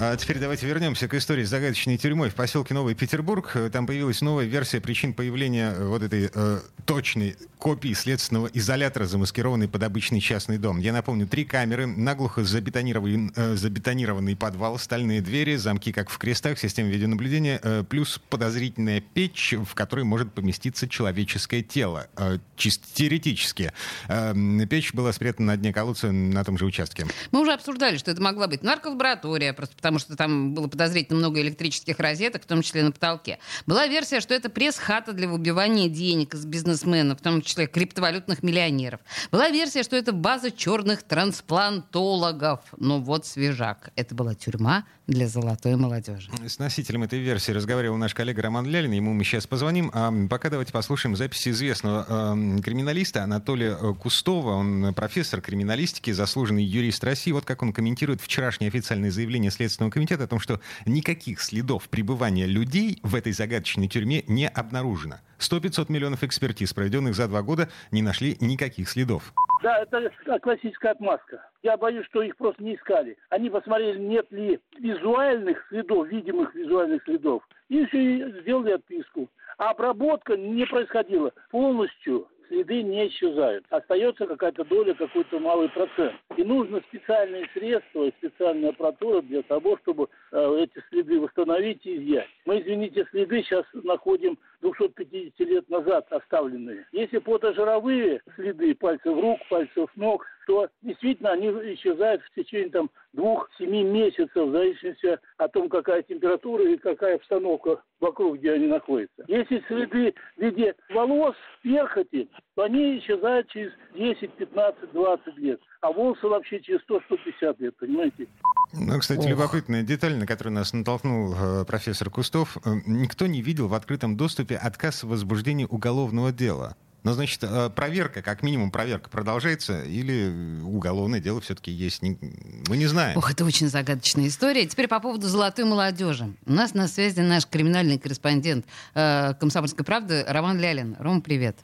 А теперь давайте вернемся к истории с загадочной тюрьмой в поселке Новый Петербург. Там появилась новая версия причин появления вот этой э, точной копии следственного изолятора, замаскированной под обычный частный дом. Я напомню, три камеры, наглухо забетонированный, э, забетонированный подвал, стальные двери, замки, как в крестах, система видеонаблюдения, э, плюс подозрительная печь, в которой может поместиться человеческое тело. Э, чисто теоретически. Э, печь была спрятана на дне колодца на том же участке. Мы уже обсуждали, что это могла быть нарколаборатория, просто потому что там было подозрительно много электрических розеток, в том числе на потолке. Была версия, что это пресс-хата для выбивания денег из бизнесменов, в том числе криптовалютных миллионеров. Была версия, что это база черных трансплантологов. Но вот свежак. Это была тюрьма для золотой молодежи. С носителем этой версии разговаривал наш коллега Роман Лялин. Ему мы сейчас позвоним. А пока давайте послушаем запись известного э, криминалиста Анатолия Кустова. Он профессор криминалистики, заслуженный юрист России. Вот как он комментирует вчерашнее официальное заявление Следственного комитета о том, что никаких следов пребывания людей в этой загадочной тюрьме не обнаружено. 100-500 миллионов экспертиз, проведенных за два года, не нашли никаких следов. Да, это классическая отмазка. Я боюсь, что их просто не искали. Они посмотрели, нет ли визуальных следов, видимых визуальных следов, и все сделали отписку. А обработка не происходила полностью следы не исчезают. Остается какая-то доля, какой-то малый процент. И нужно специальные средства и специальная аппаратура для того, чтобы э, эти следы восстановить и изъять. Мы, извините, следы сейчас находим 250 лет назад оставленные. Если фотожировые следы пальцев рук, пальцев ног, то действительно они исчезают в течение там двух-семи месяцев, в зависимости от том, какая температура и какая обстановка вокруг, где они находятся. Если следы в виде волос, перхоти, то они исчезают через 10, 15, 20 лет. А волосы вообще через 100-150 лет, понимаете? Ну, кстати, Ох. любопытная деталь, на которую нас натолкнул э, профессор Кустов. Э, никто не видел в открытом доступе отказ в возбуждении уголовного дела. Ну, значит, э, проверка, как минимум проверка продолжается, или уголовное дело все-таки есть? Мы не знаем. Ох, это очень загадочная история. Теперь по поводу золотой молодежи. У нас на связи наш криминальный корреспондент э, «Комсомольской правды» Роман Лялин. Ром, привет.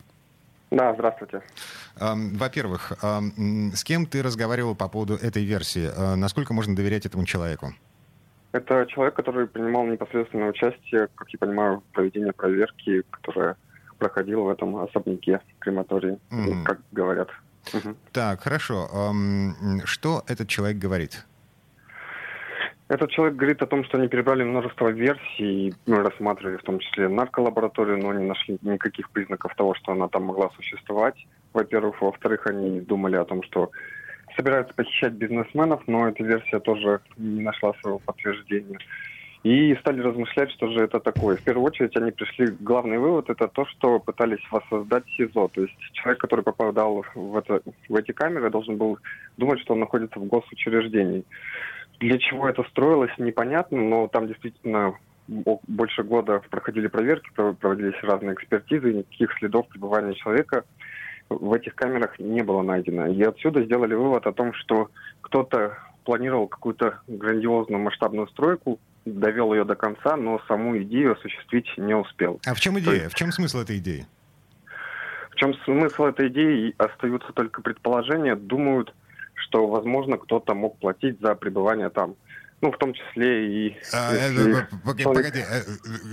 Да, здравствуйте. Во-первых, с кем ты разговаривал по поводу этой версии? Э, насколько можно доверять этому человеку? Это человек, который принимал непосредственное участие, как я понимаю, в проведении проверки, которая проходил в этом особняке крематории, mm-hmm. как говорят. Угу. Так, хорошо. Что этот человек говорит? Этот человек говорит о том, что они перебрали множество версий, мы рассматривали в том числе нарколабораторию, но не нашли никаких признаков того, что она там могла существовать. Во-первых. Во-вторых, они думали о том, что собираются похищать бизнесменов, но эта версия тоже не нашла своего подтверждения и стали размышлять, что же это такое. В первую очередь они пришли, главный вывод это то, что пытались воссоздать СИЗО. То есть человек, который попадал в, это, в эти камеры, должен был думать, что он находится в госучреждении. Для чего это строилось, непонятно, но там действительно больше года проходили проверки, проводились разные экспертизы, и никаких следов пребывания человека в этих камерах не было найдено. И отсюда сделали вывод о том, что кто-то планировал какую-то грандиозную масштабную стройку, довел ее до конца, но саму идею осуществить не успел. А в чем идея? есть... В чем смысл этой идеи? В чем смысл этой идеи? Остаются только предположения. Думают, что, возможно, кто-то мог платить за пребывание там. Ну, в том числе и... А, если... Э, погоди, погоди, э,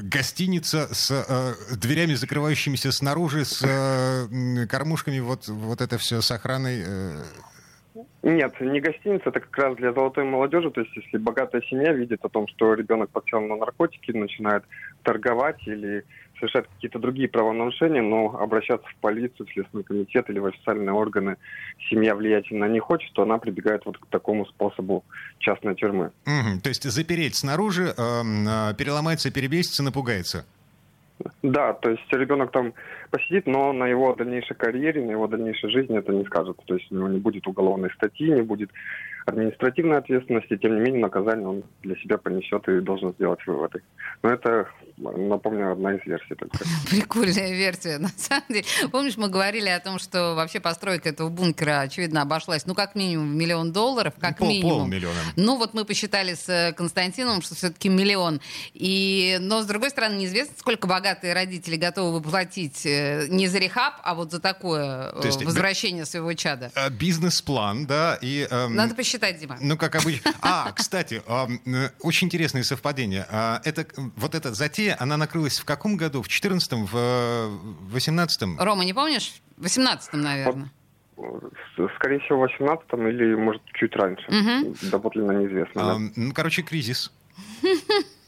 гостиница с э, дверями, закрывающимися снаружи, с э, кормушками, вот, вот это все с охраной... Э... Нет, не гостиница, это как раз для золотой молодежи. То есть, если богатая семья видит о том, что ребенок подсел на наркотики, начинает торговать или совершать какие-то другие правонарушения, но обращаться в полицию, в Следственный комитет или в официальные органы семья влиятельно не хочет, то она прибегает вот к такому способу частной тюрьмы. Угу. То есть запереть снаружи, э, переломается, перебесится, напугается? Да, то есть ребенок там посидит, но на его дальнейшей карьере, на его дальнейшей жизни это не скажет. То есть у него не будет уголовной статьи, не будет административной ответственности, тем не менее наказание он для себя понесет и должен сделать выводы. Но это, напомню, одна из версий только. Прикольная версия, на самом деле. Помнишь, мы говорили о том, что вообще постройка этого бункера, очевидно, обошлась, ну, как минимум, в миллион долларов, как Пол, минимум. Полмиллиона. Ну, вот мы посчитали с э, Константином, что все-таки миллион. И, но, с другой стороны, неизвестно, сколько богатые родители готовы платить э, не за рехаб, а вот за такое То есть, э, возвращение своего чада. А, Бизнес-план, да, и... эм, Надо посчитать, Дима. Ну, как обычно. А, кстати, ам, э, очень интересное совпадение. А, Это, вот эта затея, она накрылась в каком году? В 14-м, в э, 18-м? Рома, не помнишь? В 18-м, наверное. Скорее всего, в 18-м или, может, чуть раньше. Мгм. Доподлинно неизвестно. да. Ам, Ну, короче, кризис.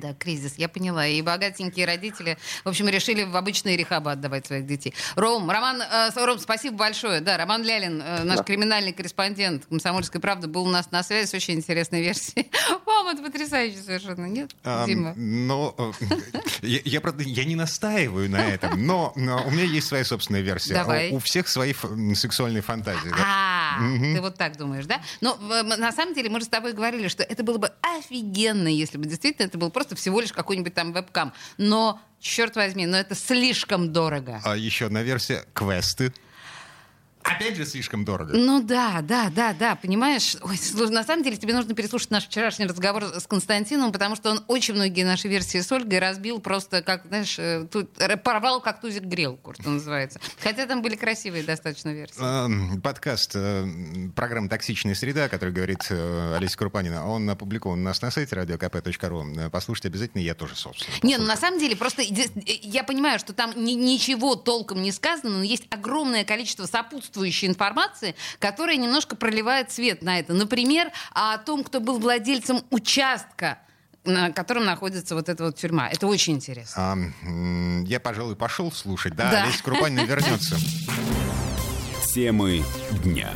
Да, кризис, я поняла. И богатенькие родители, в общем, решили в обычные рехабы отдавать своих детей. Ром, Роман, э, Ром, спасибо большое. Да, Роман Лялин, э, наш Да. криминальный корреспондент «Комсомольской правды», был у нас на связи с очень интересной версией. Мам, это потрясающе совершенно, нет, Ам, Дима? Но э, я, я, правда, я не настаиваю на этом, но, но у меня есть своя собственная версия. Давай. У, у всех свои ф- сексуальные фантазии. да. А, ты вот так думаешь, да? Но на самом деле мы же с тобой говорили, что это было бы офигенно, если бы действительно это был просто всего лишь какой-нибудь там вебкам. Но, черт возьми, но это слишком дорого. А еще одна версия — квесты. Опять же, слишком дорого. Ну да, да, да, да, понимаешь? Ой, слушай, на самом деле тебе нужно переслушать наш вчерашний разговор с Константином, потому что он очень многие наши версии с Ольгой разбил просто, как, знаешь, э, тут порвал, как тузик грелку, что называется. Хотя там были красивые достаточно версии. Эм, Подкаст э, программы «Токсичная среда», который говорит э, Олеся Крупанина, он опубликован у нас на сайте radiokp.ru. Послушайте обязательно, я тоже, собственно. Не, ну на самом деле, просто я понимаю, что там ни- ничего толком не сказано, но есть огромное количество сопутствующей информации, которая немножко проливает свет на это. Например, о том, кто был владельцем участка, на котором находится вот эта вот тюрьма. Это очень интересно. А, я, пожалуй, пошел слушать. Да, Да. Олеся Крупанина вернется. Темы дня.